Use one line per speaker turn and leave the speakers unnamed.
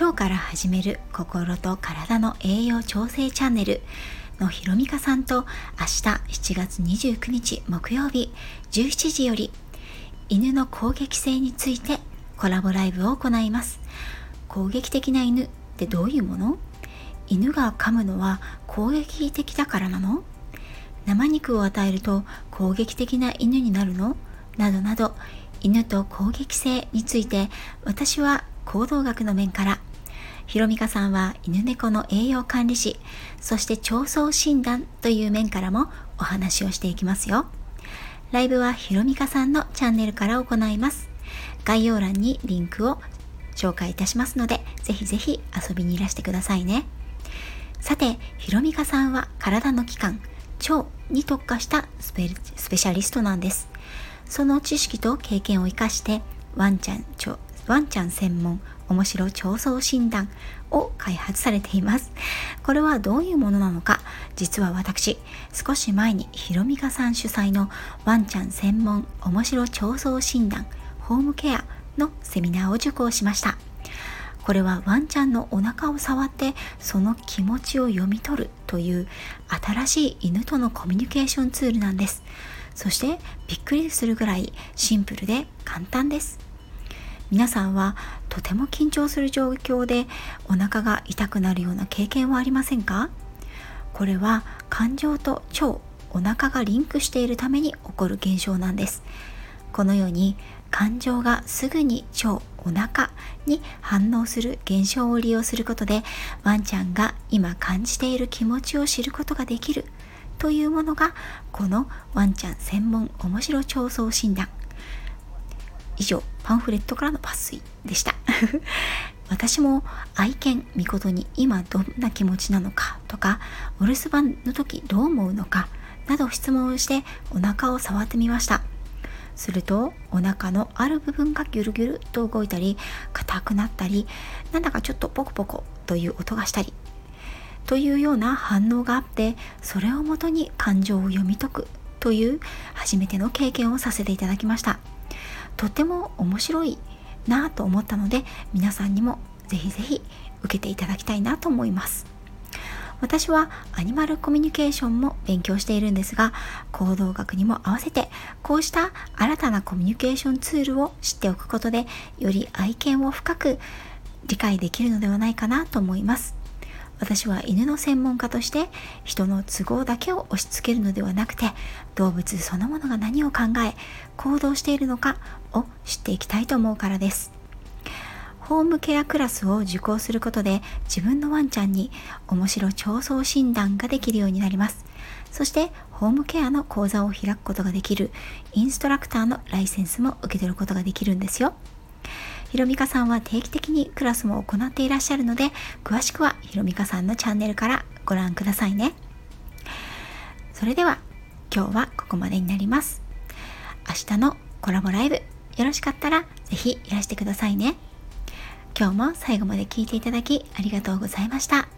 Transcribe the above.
腸から始める心と体の栄養調整チャンネルのひろみかさんと明日7月29日木曜日17時より犬の攻撃性についてコラボライブを行います。攻撃的な犬ってどういうもの？犬が噛むのは攻撃的だからなの？生肉を与えると攻撃的な犬になるの？などなど犬と攻撃性について私は行動学の面からひろみかさんは犬猫の栄養管理士そして腸相診断という面からもお話をしていきますよライブはひろみかさんのチャンネルから行います概要欄にリンクを紹介いたしますので、ぜひぜひ遊びにいらしてくださいね。さて、ひろみかさんは体の器官、腸に特化したスペスペシャリストなんです。その知識と経験を生かして、ワンちゃん、ワンちゃん専門面白腸相診断を開発されています。これはどういうものなのか、実は私、少し前にひろみかさん主催のワンちゃん専門面白腸相診断ホームケアのセミナーを受講しました。これはワンちゃんのお腹を触ってその気持ちを読み取るという新しい犬とのコミュニケーションツールなんです。そしてびっくりするぐらいシンプルで簡単です。皆さんはとても緊張する状況でお腹が痛くなるような経験はありませんか？これは感情と腸お腹がリンクしているために起こる現象なんです。このように感情がすぐに腸お腹に反応する現象を利用することでワンちゃんが今感じている気持ちを知ることができる。というものがこのワンちゃん専門面白腸相診断。以上パンフレットからの抜粋でした。私も愛犬みことに今どんな気持ちなのかとかお留守番の時どう思うのかなど質問をしてお腹を触ってみました。するとお腹のある部分がギュルギュルと動いたり硬くなったりなんだかちょっとポコポコという音がしたりというような反応があってそれをもとに感情を読み解くという初めての経験をさせていただきました。とても面白いなと思ったので皆さんにもぜひぜひ受けていただきたいなと思います。私はアニマルコミュニケーションも勉強しているんですが行動学にも合わせてこうした新たなコミュニケーションツールを知っておくことでより愛犬を深く理解できるのではないかなと思います。私は犬の専門家として人の都合だけを押し付けるのではなくて動物そのものが何を考え行動しているのかを知っていきたいと思うからですホームケアクラスを受講することで自分のワンちゃんに面白腸相診断ができるようになります。そしてホームケアの講座を開くことができるインストラクターのライセンスも受け取ることができるんですよ。ひろみかさんは定期的にクラスも行っていらっしゃるので詳しくはひろみかさんのチャンネルからご覧くださいね。それでは今日はここまでになります。明日のコラボライブよろしかったら是非いらしてくださいね。今日も最後まで聞いていただきありがとうございました。